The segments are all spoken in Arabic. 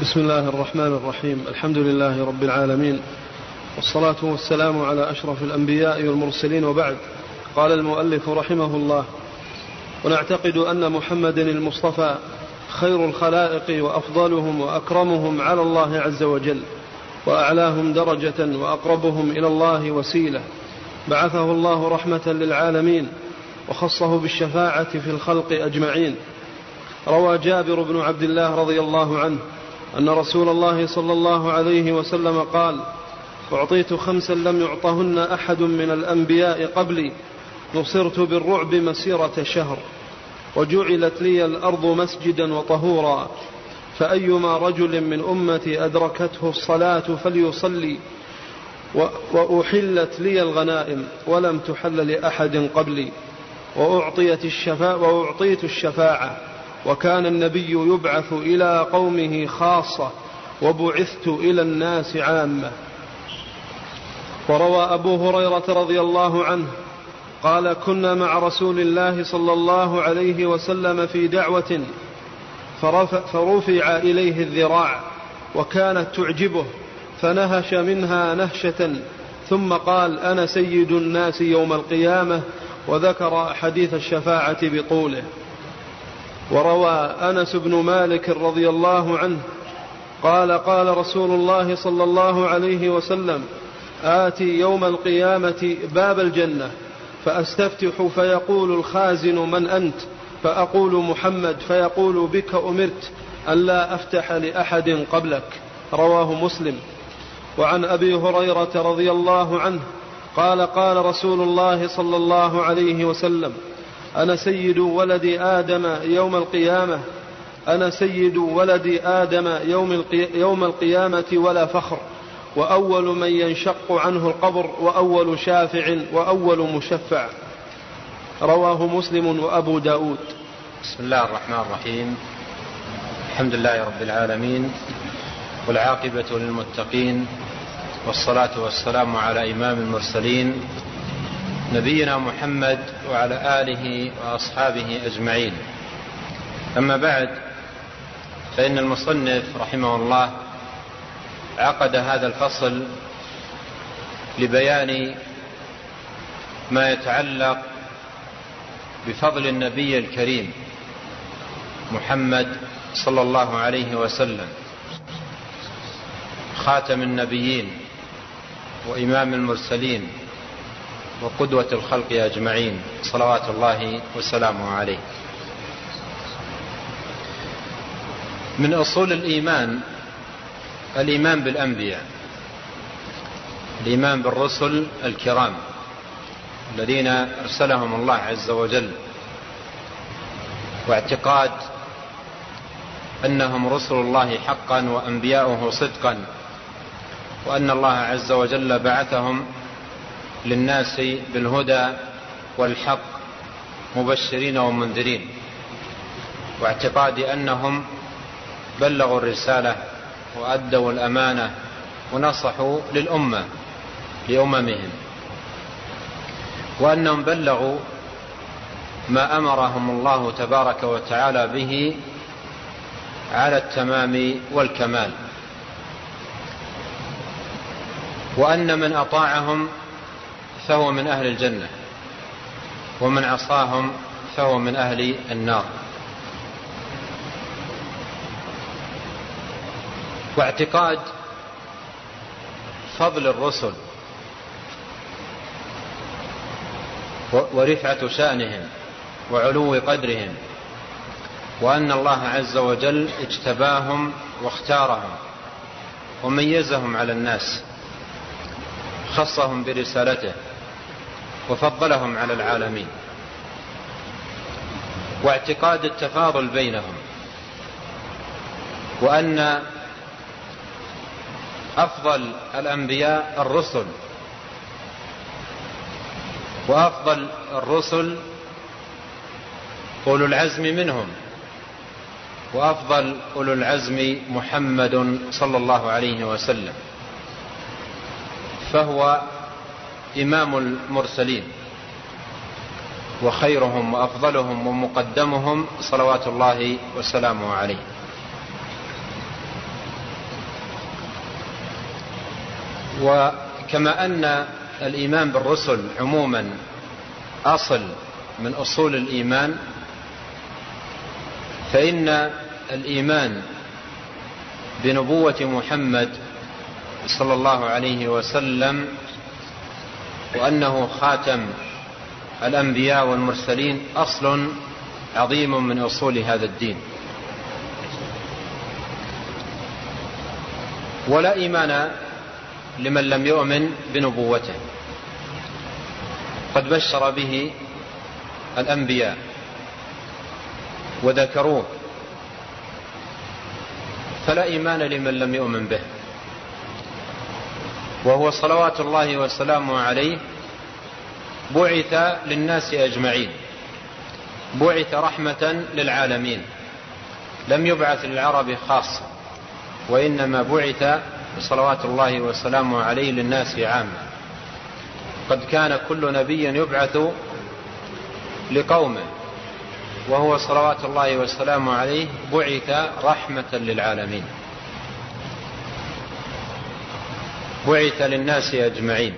بسم الله الرحمن الرحيم. الحمد لله رب العالمين. والصلاة والسلام على أشرف الأنبياء والمرسلين وبعد. قال المؤلف رحمه الله ونعتقد أن محمد المصطفى خير الخلائق وأفضلهم وأكرمهم على الله عز وجل وأعلاهم درجة وأقربهم إلى الله وسيلة. بعثه الله رحمة للعالمين وخصه بالشفاعة في الخلق أجمعين. روى جابر بن عبد الله رضي الله عنه أن رسول الله صلى الله عليه وسلم قال أعطيت خمسا لم يعطهن أحد من الأنبياء قبلي نصرت بالرعب مسيرة شهر وجعلت لي الأرض مسجدا وطهورا فأيما رجل من أمتي أدركته الصلاة فليصلي وأحلت لي الغنائم ولم تحل لأحد قبلي وأعطيت الشفاعة وأعطيت الشفاعة وكان النبي يبعث إلى قومه خاصة وبعثت إلى الناس عامة. وروى أبو هريرة رضي الله عنه قال كنا مع رسول الله صلى الله عليه وسلم في دعوة فرفع إليه الذراع وكانت تعجبه فنهش منها نهشة ثم قال أنا سيد الناس يوم القيامة وذكر حديث الشفاعة بطوله وروى أنس بن مالك رضي الله عنه قال قال رسول الله صلى الله عليه وسلم آتي يوم القيامة باب الجنة فأستفتح فيقول الخازن من أنت فأقول محمد فيقول بك أمرت الا أفتح لأحد قبلك رواه مسلم وعن أبي هريرة رضي الله عنه قال قال رسول الله صلى الله عليه وسلم أنا سيد ولد آدم يوم القيامة. أنا سيد ولد آدم يوم, يوم القيامة ولا فخر. وأول من ينشق عنه القبر وأول شافع وأول مشفع. رواه مسلم وأبو داود. بسم الله الرحمن الرحيم. الحمد لله رب العالمين والعاقبة للمتقين والصلاة والسلام على إمام المرسلين نبينا محمد وعلى آله وأصحابه أجمعين. أما بعد فإن المصنف رحمه الله عقد هذا الفصل لبيان ما يتعلق بفضل النبي الكريم محمد صلى الله عليه وسلم خاتم النبيين وإمام المرسلين وقدوة الخلق أجمعين. صلوات الله وسلامه عليه. من أصول الإيمان الإيمان بالأنبياء الإيمان بالرسل الكرام الذين أرسلهم الله عز وجل واعتقاد أنهم رسل الله حقا وأنبياؤه صدقا وأن الله عز وجل بعثهم للناس بالهدى والحق مبشرين ومنذرين. واعتقاد أنهم بلغوا الرسالة وأدوا الأمانة ونصحوا للأمة لأممهم. وأنهم بلغوا ما أمرهم الله تبارك وتعالى به على التمام والكمال. وأن من أطاعهم فهو من أهل الجنة ومن عصاهم فهو من أهل النار. واعتقاد فضل الرسل ورفعة شأنهم وعلو قدرهم وأن الله عز وجل اجتباهم واختارهم وميزهم على الناس خصهم برسالته. وفضلهم على العالمين. واعتقاد التفاضل بينهم. وأن أفضل الأنبياء الرسل. وأفضل الرسل أولو العزم منهم. وأفضل أولو العزم محمد صلى الله عليه وسلم. فهو إمام المرسلين. وخيرهم وأفضلهم ومقدمهم صلوات الله وسلامه عليه. وكما أن الإيمان بالرسل عموما أصل من أصول الإيمان فإن الإيمان بنبوة محمد صلى الله عليه وسلم وأنه خاتم الأنبياء والمرسلين أصل عظيم من أصول هذا الدين. ولا إيمان لمن لم يؤمن بنبوته. قد بشر به الأنبياء وذكروه. فلا إيمان لمن لم يؤمن به. وهو صلوات الله وسلامه عليه بعث للناس أجمعين. بعث رحمة للعالمين. لم يبعث للعرب خاصة وإنما بعث صلوات الله وسلامه عليه للناس عامة. قد كان كل نبي يبعث لقومه وهو صلوات الله وسلامه عليه بعث رحمة للعالمين. بعث للناس أجمعين.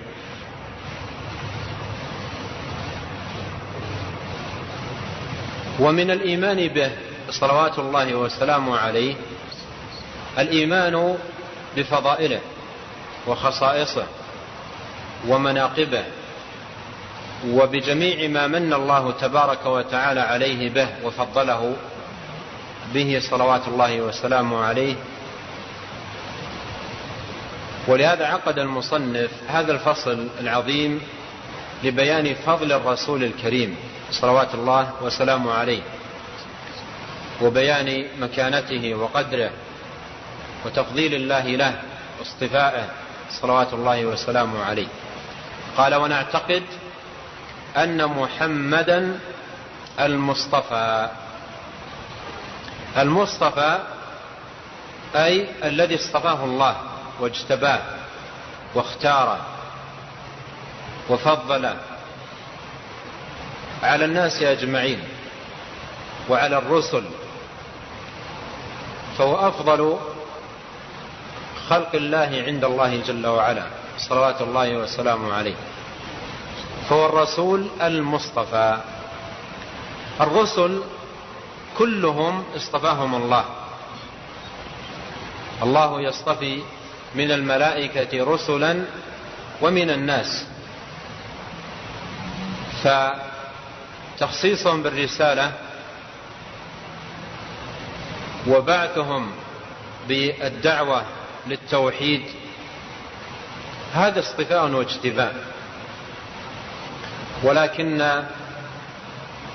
ومن الإيمان به صلوات الله وسلامه عليه الإيمان بفضائله وخصائصه ومناقبه وبجميع ما من الله تبارك وتعالى عليه به وفضله به صلوات الله وسلامه عليه ولهذا عقد المصنف هذا الفصل العظيم لبيان فضل الرسول الكريم صلوات الله وسلامه عليه وبيان مكانته وقدره وتفضيل الله له واصطفائه صلوات الله وسلامه عليه. قال ونعتقد أن محمدا المصطفى. المصطفى أي الذي اصطفاه الله. واجتباه واختاره وفضله على الناس أجمعين وعلى الرسل فهو أفضل خلق الله عند الله جل وعلا صلوات الله وسلامه عليه. فهو الرسول المصطفى. الرسل كلهم اصطفاهم الله. الله يصطفي من الملائكة رسلا ومن الناس. فتخصيصهم بالرسالة وبعثهم بالدعوة للتوحيد هذا اصطفاء واجتباء. ولكن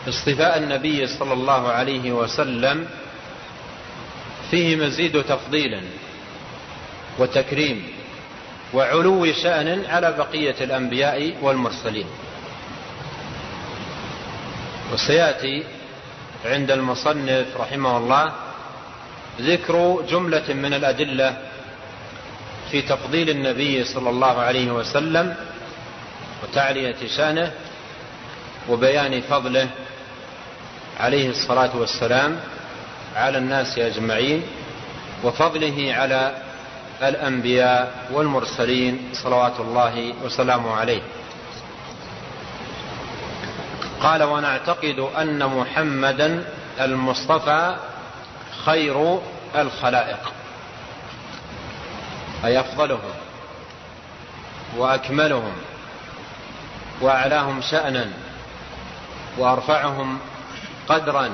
اصطفاء النبي صلى الله عليه وسلم فيه مزيد تفضيل وتكريم وعلو شأن على بقية الأنبياء والمرسلين. وسيأتي عند المصنف رحمه الله ذكر جملة من الأدلة في تفضيل النبي صلى الله عليه وسلم وتعلية شأنه وبيان فضله عليه الصلاة والسلام على الناس أجمعين وفضله على الأنبياء والمرسلين صلوات الله وسلامه عليه. قال ونعتقد أن محمدا المصطفى خير الخلائق. أي أفضلهم وأكملهم وأعلاهم شأنا وأرفعهم قدرا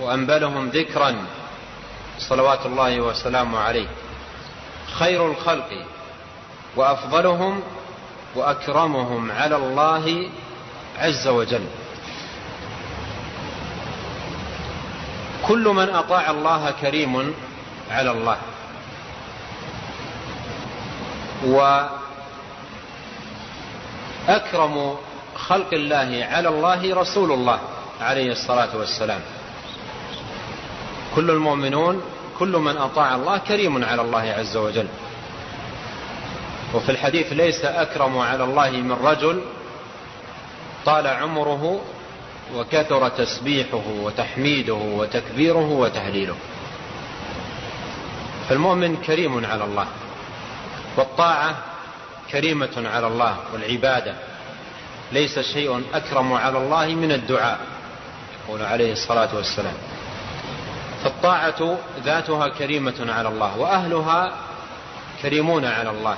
وأنبلهم ذكرا صلوات الله وسلامه عليه. خير الخلق وأفضلهم وأكرمهم على الله عز وجل. كل من أطاع الله كريم على الله. وأكرم خلق الله على الله رسول الله عليه الصلاة والسلام. كل المؤمنون كل من أطاع الله كريم على الله عز وجل. وفي الحديث ليس أكرم على الله من رجل طال عمره وكثر تسبيحه وتحميده وتكبيره وتهليله. فالمؤمن كريم على الله والطاعة كريمة على الله والعبادة ليس شيء أكرم على الله من الدعاء يقول عليه الصلاة والسلام. فالطاعة ذاتها كريمة على الله وأهلها كريمون على الله.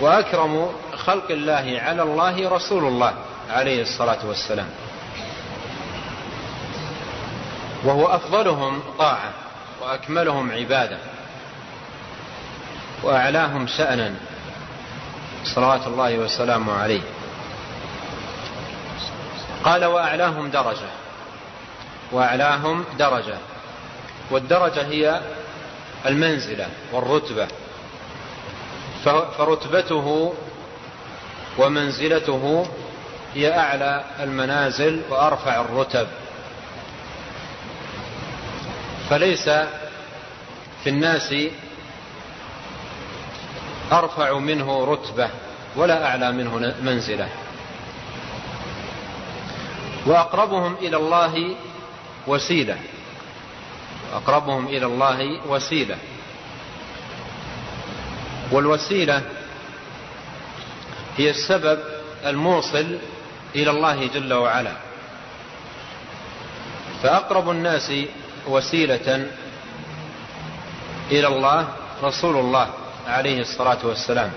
وأكرم خلق الله على الله رسول الله عليه الصلاة والسلام. وهو أفضلهم طاعة وأكملهم عبادة وأعلاهم شأنا صلوات الله وسلامه عليه. قال وأعلاهم درجة. وأعلاهم درجة. والدرجة هي المنزلة والرتبة. فرتبته ومنزلته هي أعلى المنازل وأرفع الرتب. فليس في الناس أرفع منه رتبة ولا أعلى منه منزلة. وأقربهم إلى الله وسيلة. أقربهم إلى الله وسيلة. والوسيلة هي السبب الموصل إلى الله جل وعلا. فأقرب الناس وسيلة إلى الله رسول الله عليه الصلاة والسلام.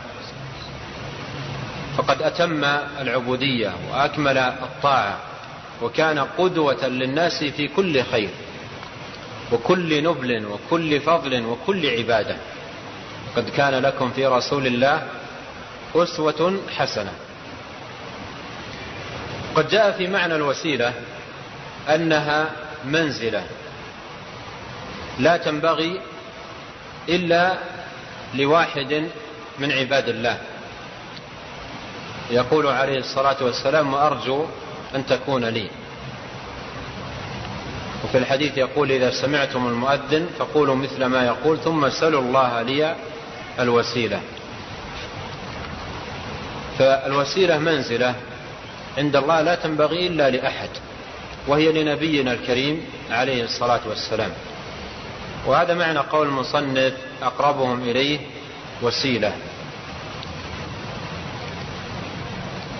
فقد أتم العبودية وأكمل الطاعة. وكان قدوة للناس في كل خير وكل نبل وكل فضل وكل عبادة. قد كان لكم في رسول الله أسوة حسنة. قد جاء في معنى الوسيلة أنها منزلة. لا تنبغي إلا لواحد من عباد الله. يقول عليه الصلاة والسلام وأرجو أن تكون لي. وفي الحديث يقول إذا سمعتم المؤذن فقولوا مثل ما يقول ثم سلوا الله لي الوسيلة. فالوسيلة منزلة عند الله لا تنبغي إلا لأحد وهي لنبينا الكريم عليه الصلاة والسلام. وهذا معنى قول المصنف أقربهم إليه وسيلة.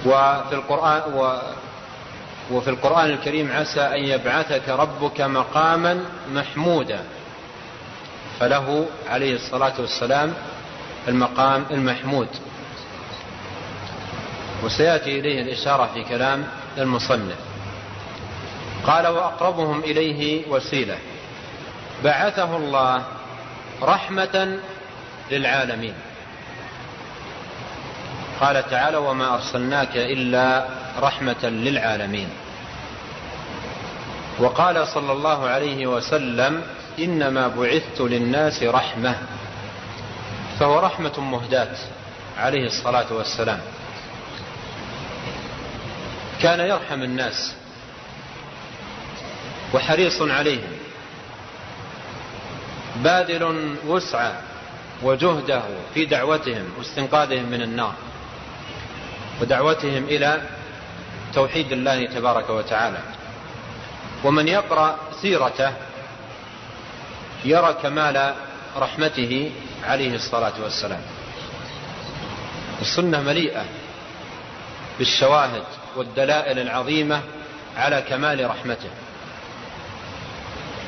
وفي القرآن وفي القرآن الكريم عسى أن يبعثك ربك مقاما محمودا. فله عليه الصلاة والسلام المقام المحمود. وسيأتي إليه الإشارة في كلام المصنف. قال وأقربهم إليه وسيلة. بعثه الله رحمة للعالمين. قال تعالى وما أرسلناك إلا رحمة للعالمين. وقال صلى الله عليه وسلم إنما بعثت للناس رحمة فهو رحمة مهداة عليه الصلاة والسلام. كان يرحم الناس وحريص عليهم. باذل وسعه وجهده في دعوتهم واستنقاذهم من النار ودعوتهم إلى توحيد الله تبارك وتعالى. ومن يقرأ سيرته يرى كمال رحمته عليه الصلاة والسلام. السنة مليئة بالشواهد والدلائل العظيمة على كمال رحمته.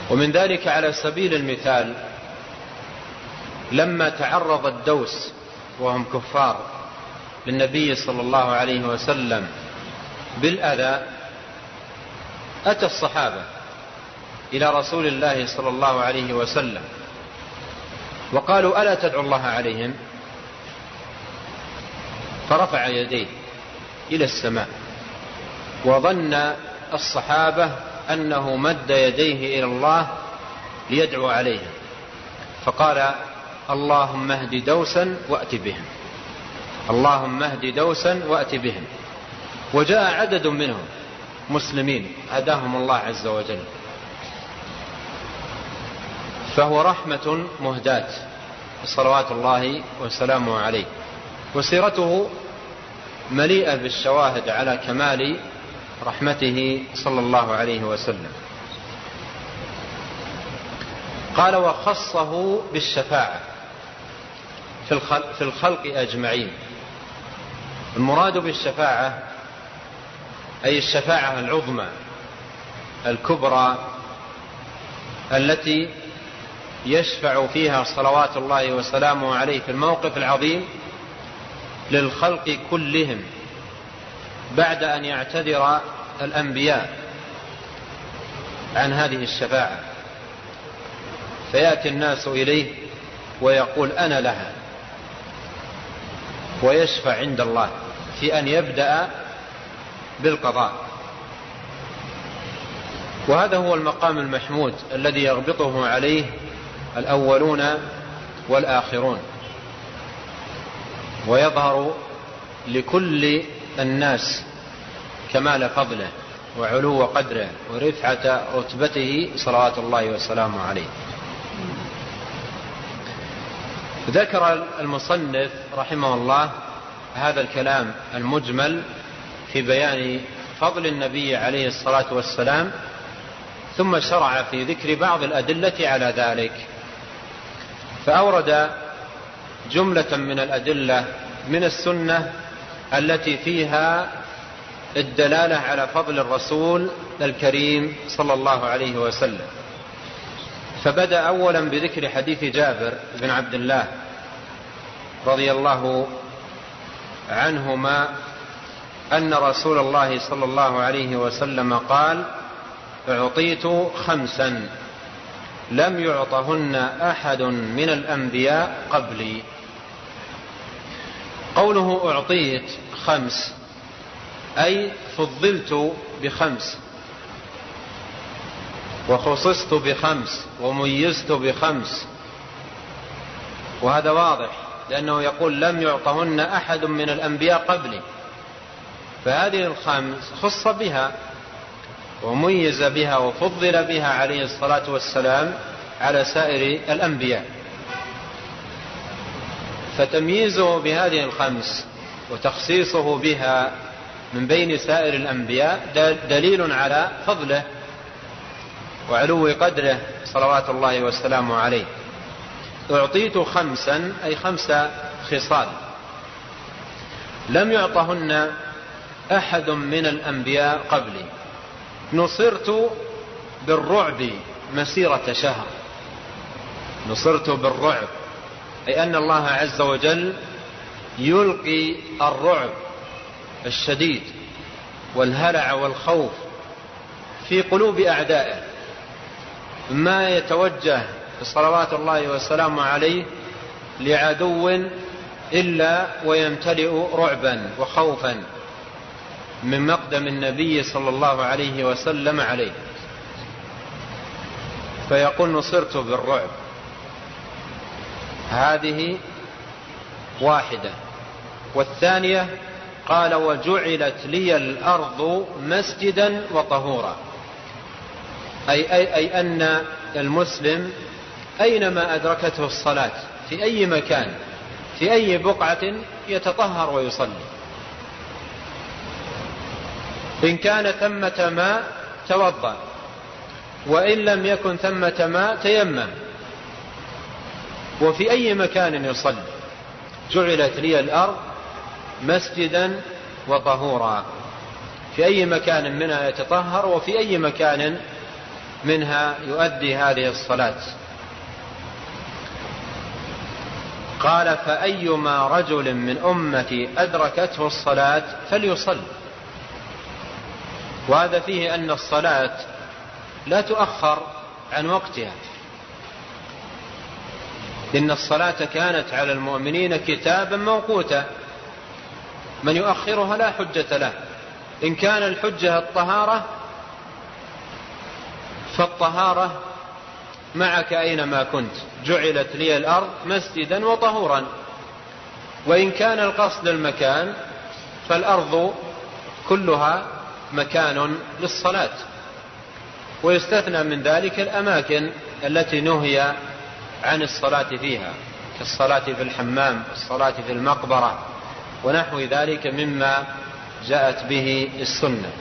ومن ذلك على سبيل المثال لما تعرض الدوس وهم كفار للنبي صلى الله عليه وسلم بالأذى أتى الصحابة إلى رسول الله صلى الله عليه وسلم وقالوا ألا تدعو الله عليهم؟ فرفع يديه إلى السماء وظن الصحابة أنه مد يديه إلى الله ليدعو عليهم. فقال اللهم اهد دوسا وأت بهم. اللهم اهد دوسا وأت بهم. وجاء عدد منهم. مسلمين. هداهم الله عز وجل. فهو رحمة مهداة. صلوات الله وسلامه عليه. وسيرته مليئة بالشواهد على كمال رحمته صلى الله عليه وسلم. قال وخصه بالشفاعة. في الخلق أجمعين. المراد بالشفاعة أي الشفاعة العظمى الكبرى التي يشفع فيها صلوات الله وسلامه عليه في الموقف العظيم للخلق كلهم بعد أن يعتذر الأنبياء عن هذه الشفاعة. فيأتي الناس إليه ويقول أنا لها ويشفع عند الله في أن يبدأ بالقضاء. وهذا هو المقام المحمود الذي يغبطه عليه الأولون والآخرون. ويظهر لكل الناس كمال فضله وعلو قدره ورفعة رتبته صلوات الله وسلامه عليه. ذكر المصنف رحمه الله هذا الكلام المجمل في بيان فضل النبي عليه الصلاة والسلام ثم شرع في ذكر بعض الأدلة على ذلك. فأورد جملة من الأدلة من السنة التي فيها الدلالة على فضل الرسول الكريم صلى الله عليه وسلم. فبدأ أولا بذكر حديث جابر بن عبد الله رضي الله عنهما أن رسول الله صلى الله عليه وسلم قال أعطيت خمسا لم يعطهن أحد من الأنبياء قبلي. قوله أعطيت خمس أي فضلت بخمس وخصصت بخمس وميزت بخمس. وهذا واضح لأنه يقول لم يعطهن أحد من الأنبياء قبلي. فهذه الخمس خص بها وميز بها وفضل بها عليه الصلاة والسلام على سائر الأنبياء. فتمييزه بهذه الخمس وتخصيصه بها من بين سائر الأنبياء دليل على فضله وعلو قدره صلوات الله والسلام عليه. أعطيت خمسا أي خمس خصال. لم يعطهن أحد من الأنبياء قبلي. نصرت بالرعب مسيرة شهر. نصرت بالرعب أي أن الله عز وجل يلقي الرعب الشديد والهلع والخوف في قلوب أعدائه. ما يتوجه صلوات الله والسلام عليه لعدو إلا ويمتلئ رعبا وخوفا. من مقدم النبي صلى الله عليه وسلم عليه. فيقول نصرت بالرعب. هذه واحدة. والثانية قال وجعلت لي الأرض مسجدا وطهورا. أي, أي, أي أن المسلم أينما أدركته الصلاة في أي مكان في أي بقعة يتطهر ويصلي. إن كان ثمة ماء توضأ وإن لم يكن ثمة ماء تيمم. وفي أي مكان يصلي؟ جعلت لي الأرض مسجدا وطهورا. في أي مكان منها يتطهر وفي أي مكان منها يؤدي هذه الصلاة. قال فأيما رجل من أمتي أدركته الصلاة فليصل وهذا فيه أن الصلاة لا تؤخر عن وقتها إن الصلاة كانت على المؤمنين كتابا موقوتا من يؤخرها لا حجة له إن كان الحجة الطهارة فالطهارة معك أينما كنت جعلت لي الأرض مسجدا وطهورا وإن كان القصد المكان فالأرض كلها مكان للصلاة. ويستثنى من ذلك الأماكن التي نهي عن الصلاة فيها كالصلاة في الحمام الصلاة في المقبرة ونحو ذلك مما جاءت به السنة.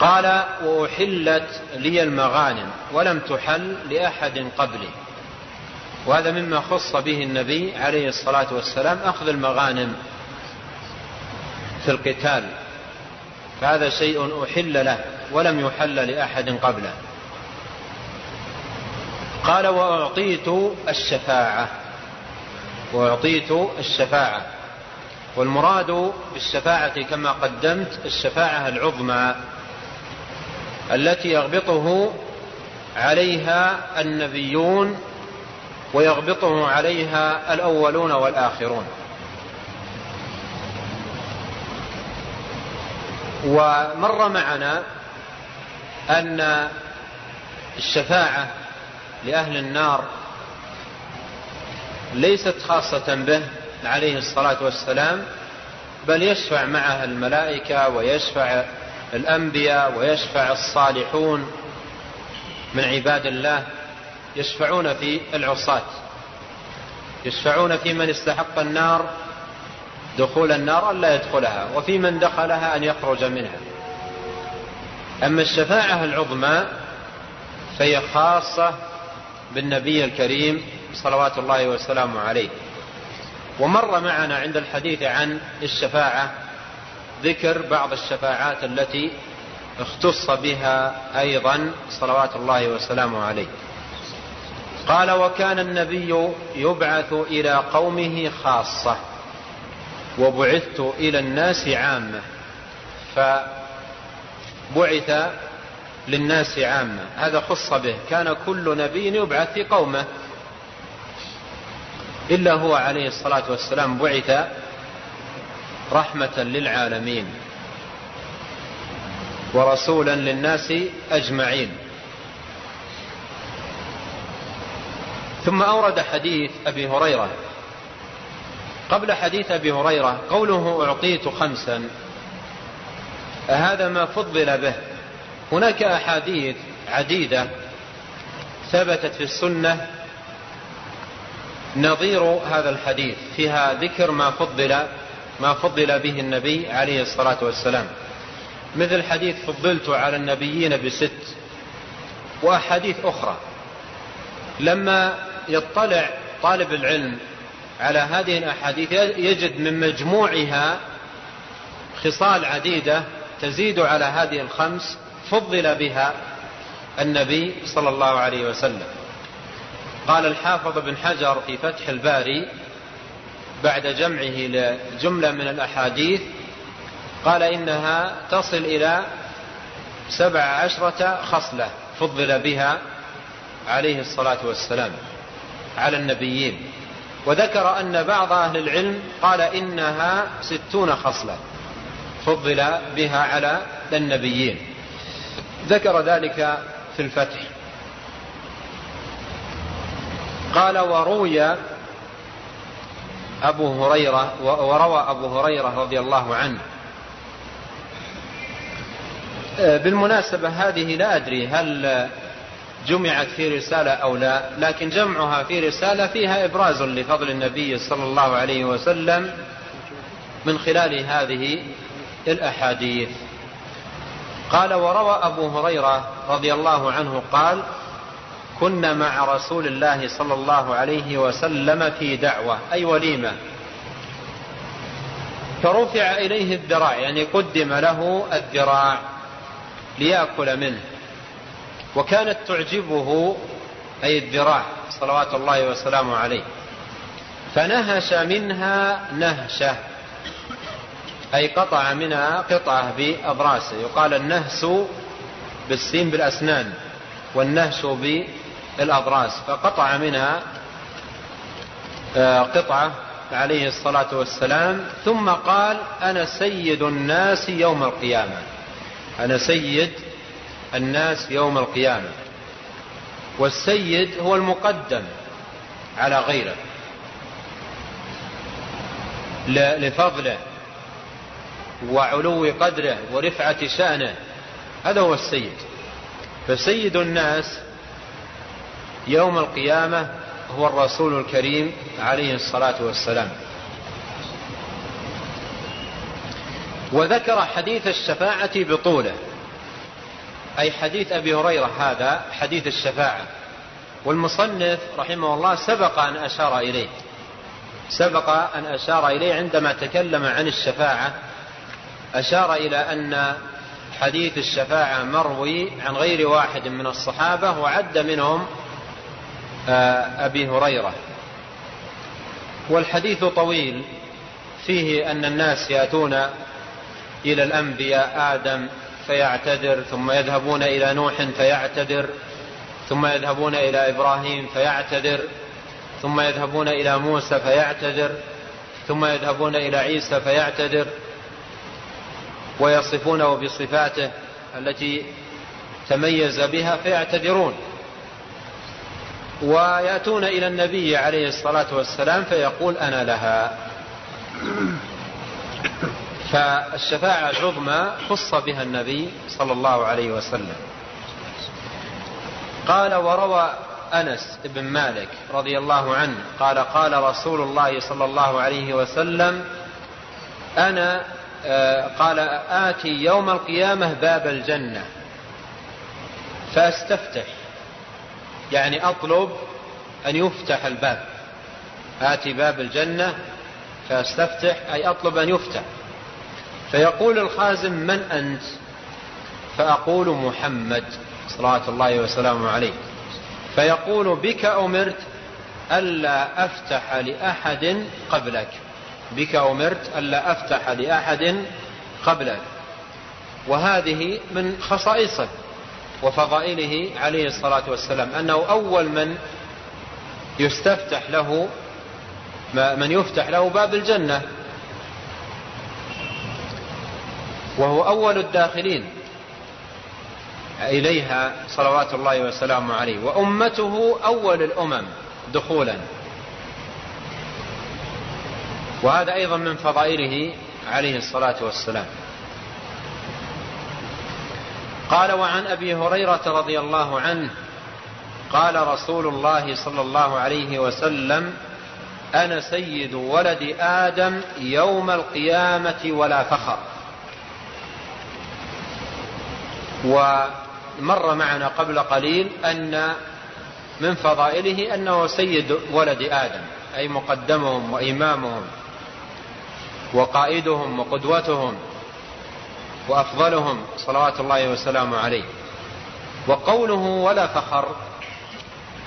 قال وأحلت لي المغانم ولم تحل لأحد قبلي. وهذا مما خص به النبي عليه الصلاة والسلام أخذ المغانم في القتال فهذا شيء أحل له ولم يحل لأحد قبله. قال وأعطيت الشفاعة وأعطيت الشفاعة والمراد بالشفاعة كما قدمت الشفاعة العظمى التي يغبطه عليها النبيون ويغبطه عليها الأولون والآخرون. ومر معنا أن الشفاعة لأهل النار ليست خاصة به عليه الصلاة والسلام بل يشفع معها الملائكة ويشفع الأنبياء ويشفع الصالحون من عباد الله يشفعون في العصاة يشفعون في من استحق النار دخول النار أن لا يدخلها وفي من دخلها أن يخرج منها. أما الشفاعة العظمى فهي خاصة بالنبي الكريم صلوات الله وسلامه عليه. ومر معنا عند الحديث عن الشفاعة ذكر بعض الشفاعات التي اختص بها أيضا صلوات الله وسلامه عليه. قال وكان النبي يبعث إلى قومه خاصة. وبعثت إلى الناس عامة. فبعث للناس عامة. هذا خص به. كان كل نبي يبعث في قومه. إلا هو عليه الصلاة والسلام بعث رحمة للعالمين ورسولا للناس أجمعين. ثم أورد حديث أبي هريرة قبل حديث أبي هريرة قوله أعطيت خمسا هذا ما فضل به. هناك أحاديث عديدة ثبتت في السنة. نظير هذا الحديث فيها ذكر ما فضل ما فضل به النبي عليه الصلاة والسلام. مثل حديث فضلت على النبيين بست وأحاديث أخرى. لما يطلع طالب العلم على هذه الأحاديث يجد من مجموعها خصال عديدة تزيد على هذه الخمس فضل بها النبي صلى الله عليه وسلم. قال الحافظ بن حجر في فتح الباري بعد جمعه لجملة من الأحاديث قال إنها تصل إلى سبع عشرة خصلة فضل بها عليه الصلاة والسلام على النبيين. وذكر أن بعض أهل العلم قال إنها ستون خصلة فضل بها على النبيين. ذكر ذلك في الفتح. قال وروي أبو هريرة وروى أبو هريرة رضي الله عنه. بالمناسبة هذه لا أدري هل جمعت في رسالة أو لا لكن جمعها في رسالة فيها إبراز لفضل النبي صلى الله عليه وسلم من خلال هذه الأحاديث. قال وروى أبو هريرة رضي الله عنه قال كنا مع رسول الله صلى الله عليه وسلم في دعوة أي وليمة. فرفع إليه الذراع يعني قدم له الذراع ليأكل منه. وكانت تعجبه أي الذراع صلوات الله وسلامه عليه. فنهش منها نهشة أي قطع منها قطعة بأبراسه. يقال النهس بالسين بالأسنان والنهش بالأضراس فقطع منها آه، قطعة عليه الصلاة والسلام. ثم قال أنا سيد الناس يوم القيامة. أنا سيد الناس يوم القيامة. والسيد هو المقدم على غيره. لفضله وعلو قدره ورفعة شأنه. هذا هو السيد. فسيد الناس يوم القيامة هو الرسول الكريم عليه الصلاة والسلام. وذكر حديث الشفاعة بطوله. أي حديث أبي هريرة هذا حديث الشفاعة. والمصنف رحمه الله سبق أن أشار إليه. سبق أن أشار إليه عندما تكلم عن الشفاعة. أشار إلى أن حديث الشفاعة مروي عن غير واحد من الصحابة وعد منهم آه، أبي هريرة. والحديث طويل فيه أن الناس يأتون إلى الأنبياء آدم فيعتذر ثم يذهبون إلى نوح فيعتذر ثم يذهبون إلى إبراهيم فيعتذر ثم يذهبون إلى موسى فيعتذر ثم يذهبون إلى عيسى فيعتذر ويصفونه بصفاته التي تميز بها فيعتذرون. ويأتون إلى النبي عليه الصلاة والسلام فيقول أنا لها. فالشفاعة العظمى خص بها النبي صلى الله عليه وسلم. قال وروى أنس بن مالك رضي الله عنه قال قال رسول الله صلى الله عليه وسلم أنا آه، قال آتي يوم القيامة باب الجنة فأستفتح يعني أطلب أن يفتح الباب. آتي باب الجنة فأستفتح أي أطلب أن يفتح. فيقول الخازن من أنت؟ فأقول محمد صلوات الله وسلامه عليه. فيقول بك أمرت ألا أفتح لأحد قبلك. بك أمرت ألا أفتح لأحد قبلك. وهذه من خصائصه وفضائله عليه الصلاة والسلام أنه أول من يستفتح له من يفتح له باب الجنة. وهو أول الداخلين إليها صلوات الله وسلامه عليه. وأمته أول الأمم دخولا. وهذا أيضا من فضائله عليه الصلاة والسلام. قال وعن أبي هريرة رضي الله عنه قال رسول الله صلى الله عليه وسلم أنا سيد ولد آدم يوم القيامة ولا فخر. ومر معنا قبل قليل أن من فضائله أنه سيد ولد آدم أي مقدمهم وإمامهم وقائدهم وقدوتهم وأفضلهم صلوات الله وسلامه عليه. وقوله ولا فخر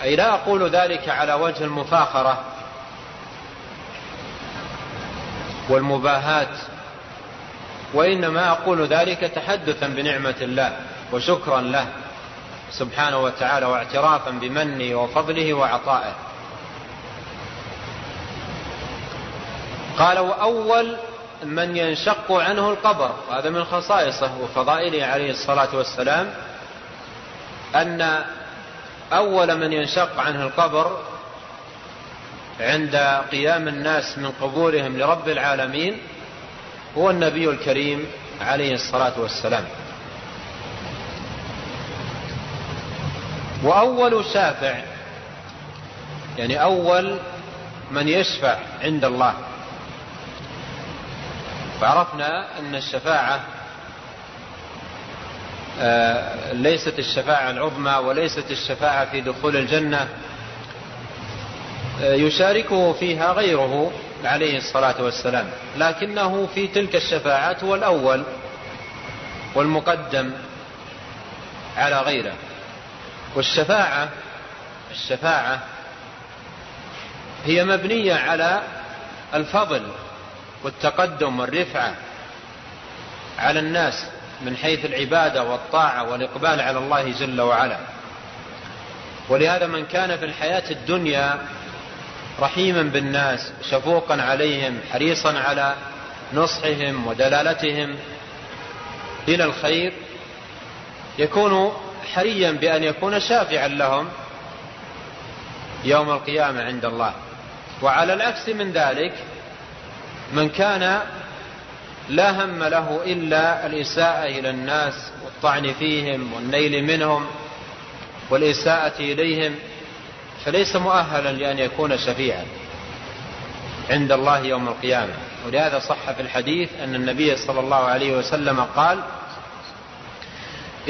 أي لا أقول ذلك على وجه المفاخرة والمباهات وإنما أقول ذلك تحدثا بنعمة الله وشكرا له سبحانه وتعالى واعترافا بمنه وفضله وعطائه. قال وأول من ينشق عنه القبر هذا من خصائصه وفضائله عليه الصلاة والسلام أن أول من ينشق عنه القبر عند قيام الناس من قبورهم لرب العالمين هو النبي الكريم عليه الصلاة والسلام. وأول شافع يعني أول من يشفع عند الله. فعرفنا أن الشفاعة آه، ليست الشفاعة العظمى وليست الشفاعة في دخول الجنة. آه، يشاركه فيها غيره. عليه الصلاة والسلام لكنه في تلك الشفاعات هو الأول والمقدم على غيره. والشفاعة الشفاعة هي مبنية على الفضل والتقدم والرفعة على الناس من حيث العبادة والطاعة والإقبال على الله جل وعلا. ولهذا من كان في الحياة الدنيا رحيما بالناس شفوقا عليهم حريصا على نصحهم ودلالتهم إلى الخير يكون حريا بأن يكون شافعا لهم يوم القيامة عند الله. وعلى العكس من ذلك من كان لا هم له إلا الإساءة إلى الناس والطعن فيهم والنيل منهم والإساءة إليهم فليس مؤهلا لأن يكون شفيعا عند الله يوم القيامة. ولهذا صح في الحديث أن النبي صلى الله عليه وسلم قال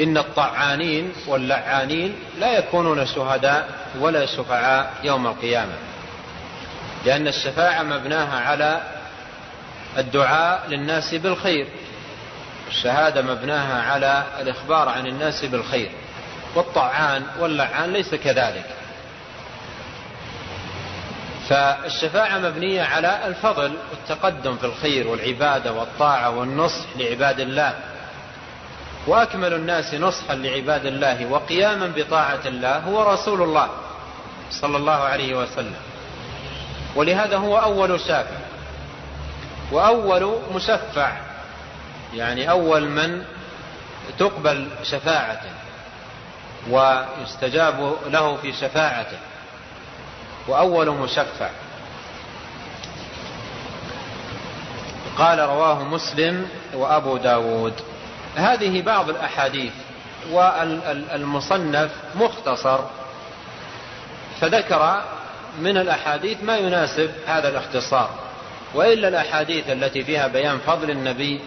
إن الطعانين واللعانين لا يكونون شهداء ولا شفعاء يوم القيامة لأن الشفاعة مبناها على الدعاء للناس بالخير الشهادة مبناها على الإخبار عن الناس بالخير والطعان واللعان ليس كذلك. فالشفاعة مبنية على الفضل والتقدم في الخير والعبادة والطاعة والنصح لعباد الله. وأكمل الناس نصحا لعباد الله وقياما بطاعة الله هو رسول الله صلى الله عليه وسلم. ولهذا هو أول شافع وأول مشفع يعني أول من تقبل شفاعته ويستجاب له في شفاعته. وأول مشفع. قال رواه مسلم وأبو داود. هذه بعض الأحاديث والمصنف مختصر. فذكر من الأحاديث ما يناسب هذا الاختصار وإلا الأحاديث التي فيها بيان فضل النبي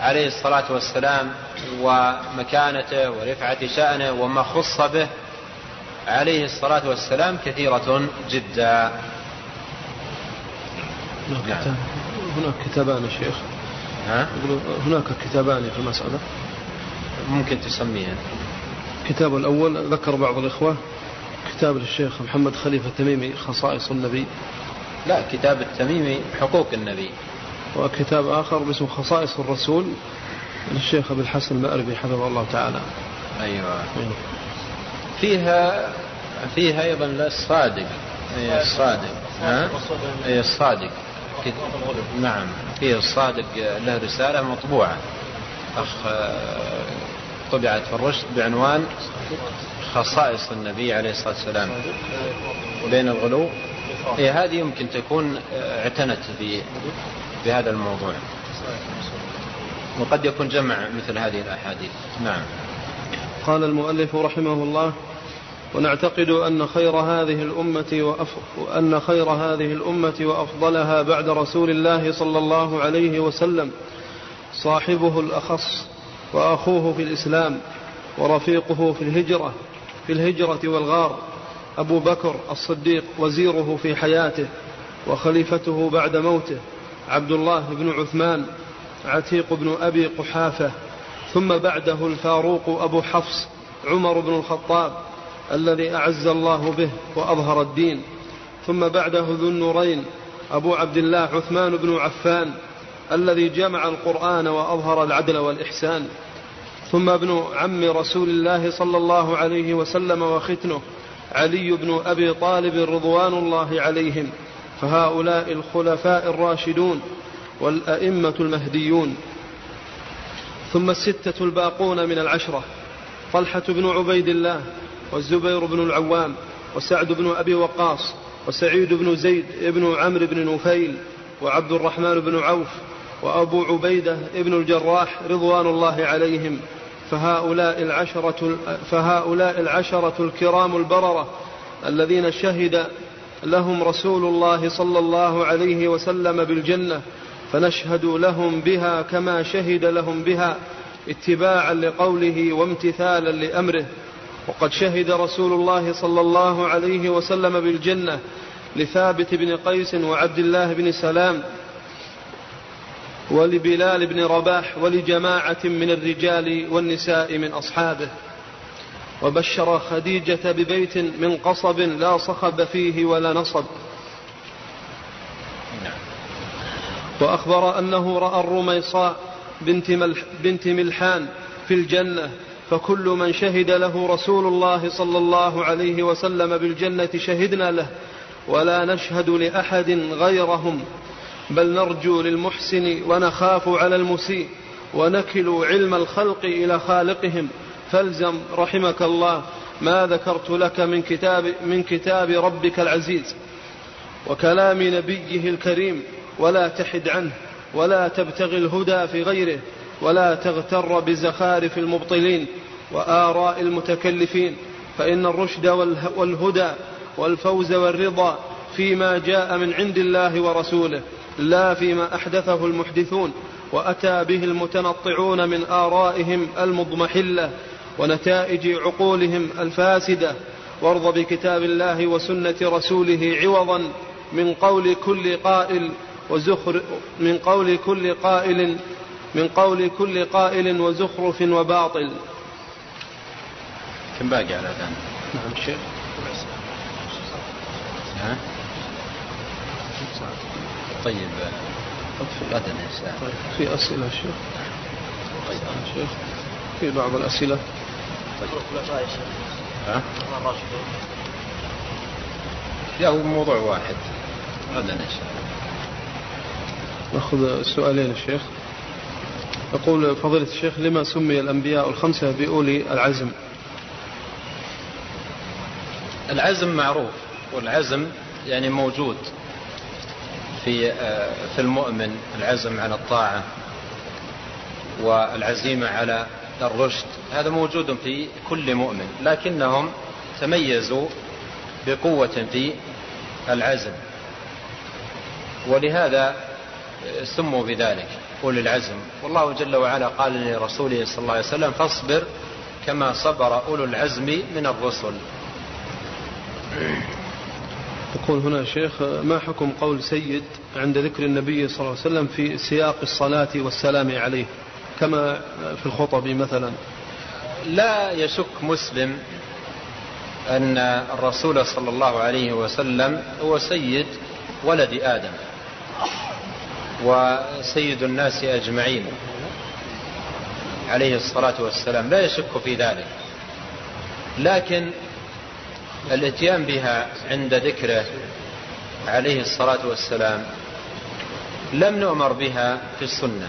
عليه الصلاة والسلام ومكانته ورفعة شأنه وما خص به عليه الصلاة والسلام كثيرة جدا. نعم. هناك كتابان يا شيخ. ها؟ هناك كتابان في المسألة. ممكن تسميها. الكتاب الأول ذكر بعض الإخوة كتاب للشيخ محمد خليفة التميمي خصائص النبي. لا كتاب التميمي حقوق النبي. وكتاب آخر باسمه خصائص الرسول للشيخ أبي الحسن المأربي حفظه الله تعالى. أيوة, أيوة. فيها فيها أيضا الصادق. أي الصادق. ها؟ أي الصادق. نعم. فيه الصادق له رسالة مطبوعة. أخ طبعت في الرشد بعنوان خصائص النبي عليه الصلاة والسلام. وبين الغلو. هي إيه، هذه يمكن تكون اعتنت بهذا الموضوع. وقد يكون جمع مثل هذه الأحاديث. نعم. قال المؤلف رحمه الله ونعتقد أن خير هذه الأمة وأف... أن خير هذه الأمة وأفضلها بعد رسول الله صلى الله عليه وسلم صاحبه الأخص وأخوه في الإسلام ورفيقه في الهجرة في الهجرة والغار أبو بكر الصديق وزيره في حياته وخليفته بعد موته عبد الله بن عثمان عتيق بن أبي قحافة ثم بعده الفاروق أبو حفص عمر بن الخطاب الذي أعز الله به وأظهر الدين. ثم بعده ذو النورين أبو عبد الله عثمان بن عفان الذي جمع القرآن وأظهر العدل والإحسان. ثم ابن عم رسول الله صلى الله عليه وسلم وختنه علي بن أبي طالب رضوان الله عليهم. فهؤلاء الخلفاء الراشدون والأئمة المهديون. ثم الستة الباقون من العشرة طلحة بن عبيد الله والزبير بن العوام وسعد بن أبي وقاص وسعيد بن زيد بن عمرو بن نفيل وعبد الرحمن بن عوف وأبو عبيدة بن الجراح رضوان الله عليهم. فهؤلاء العشرة, فهؤلاء العشرة الكرام البررة الذين شهد لهم رسول الله صلى الله عليه وسلم بالجنة فنشهد لهم بها كما شهد لهم بها اتباعا لقوله وامتثالا لأمره. وقد شهد رسول الله صلى الله عليه وسلم بالجنة لثابت بن قيس وعبد الله بن سلام ولبلال بن رباح ولجماعة من الرجال والنساء من أصحابه. وبشر خديجة ببيت من قصب لا صخب فيه ولا نصب. وأخبر أنه رأى الرميصاء بنت, بنت ملحان في الجنة فكل من شهد له رسول الله صلى الله عليه وسلم بالجنة شهدنا له ولا نشهد لأحد غيرهم بل نرجو للمحسن ونخاف على المسيء ونكل علم الخلق إلى خالقهم. فالزم رحمك الله ما ذكرت لك من كتاب من كتاب ربك العزيز وكلام نبيه الكريم ولا تحد عنه ولا تبتغي الهدى في غيره. ولا تغتر بزخارف المبطلين وآراء المتكلفين فإن الرشد والهدى والفوز والرضا فيما جاء من عند الله ورسوله لا فيما أحدثه المحدثون وأتى به المتنطعون من آرائهم المضمحلة ونتائج عقولهم الفاسدة وارض بكتاب الله وسنة رسوله عوضا من قول كل قائل وزخر من قول كل قائل من قول كل قائل وزخرف وباطل. كم باقي على الآن؟ نعم. الشيخ ها؟ طيب. غدا إن طيب. في أسئلة الشيخ طيب. الشيخ في بعض الأسئلة؟ طيب. ها؟ لا هو موضوع واحد. غدا إن شاء الله نأخذ سؤالين الشيخ يقول فضيلة الشيخ لما سمي الأنبياء الخمسة بأولي العزم؟ العزم معروف والعزم يعني موجود في آه، في المؤمن العزم على الطاعة والعزيمة على الرشد هذا موجود في كل مؤمن لكنهم تميزوا بقوة في العزم ولهذا سموا بذلك. أولي العزم والله جل وعلا قال لرسوله صلى الله عليه وسلم فاصبر كما صبر أولو العزم من الرسل. يقول هنا شيخ ما حكم قول سيد عند ذكر النبي صلى الله عليه وسلم في سياق الصلاة والسلام عليه؟ كما في الخطب مثلا. لا يشك مسلم أن الرسول صلى الله عليه وسلم هو سيد ولد آدم. وسيد الناس أجمعين. عليه الصلاة والسلام. لا يشك في ذلك. لكن الاتيان بها عند ذكره عليه الصلاة والسلام لم نؤمر بها في السنة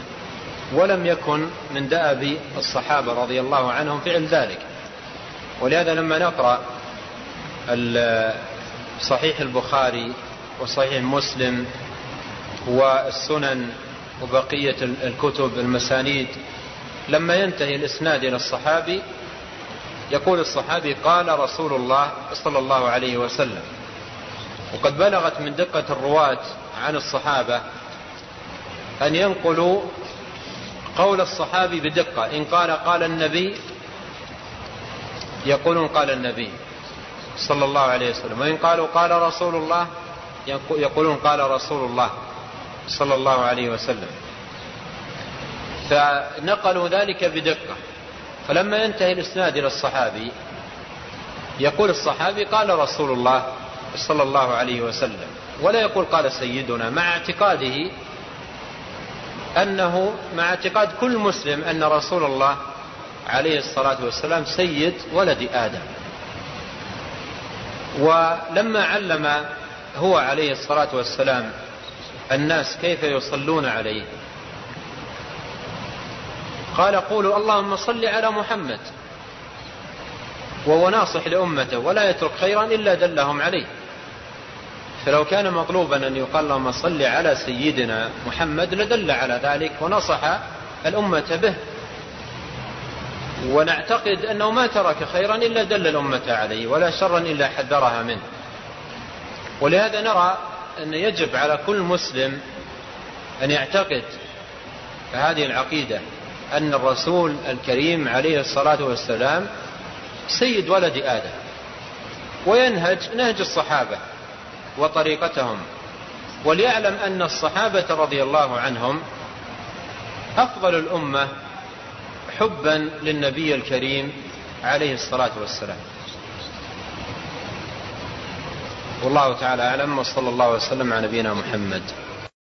ولم يكن من دأب الصحابة رضي الله عنهم فعل ذلك. ولهذا لما نقرأ صحيح البخاري وصحيح مسلم والسنن وبقية الكتب المسانيد. لما ينتهي الإسناد إلى الصحابي يقول الصحابي قال رسول الله صلى الله عليه وسلم. وقد بلغت من دقة الرواة عن الصحابة أن ينقلوا قول الصحابي بدقة إن قال قال النبي. يقولون قال النبي صلى الله عليه وسلم. وإن قالوا قال رسول الله. يقولون قال رسول الله. صلى الله عليه وسلم. فنقلوا ذلك بدقة. فلما ينتهي الإسناد إلى الصحابي يقول الصحابي قال رسول الله صلى الله عليه وسلم ولا يقول قال سيدنا مع اعتقاده أنه مع اعتقاد كل مسلم أن رسول الله عليه الصلاة والسلام سيد ولد آدم. ولما علم هو عليه الصلاة والسلام الناس كيف يصلون عليه؟ قال قولوا اللهم صل على محمد. وهو ناصح لأمته ولا يترك خيرا إلا دلهم عليه. فلو كان مطلوبا أن يقال اللهم صل على سيدنا محمد لدل على ذلك ونصح الأمة به. ونعتقد أنه ما ترك خيرا إلا دل الأمة عليه ولا شرا إلا حذرها منه. ولهذا نرى أن يجب على كل مسلم أن يعتقد هذه العقيدة أن الرسول الكريم عليه الصلاة والسلام سيد ولد آدم وينهج نهج الصحابة وطريقتهم وليعلم أن الصحابة رضي الله عنهم أفضل الأمة حبا للنبي الكريم عليه الصلاة والسلام. والله تعالى أعلم وصلى الله وسلم على نبينا محمد.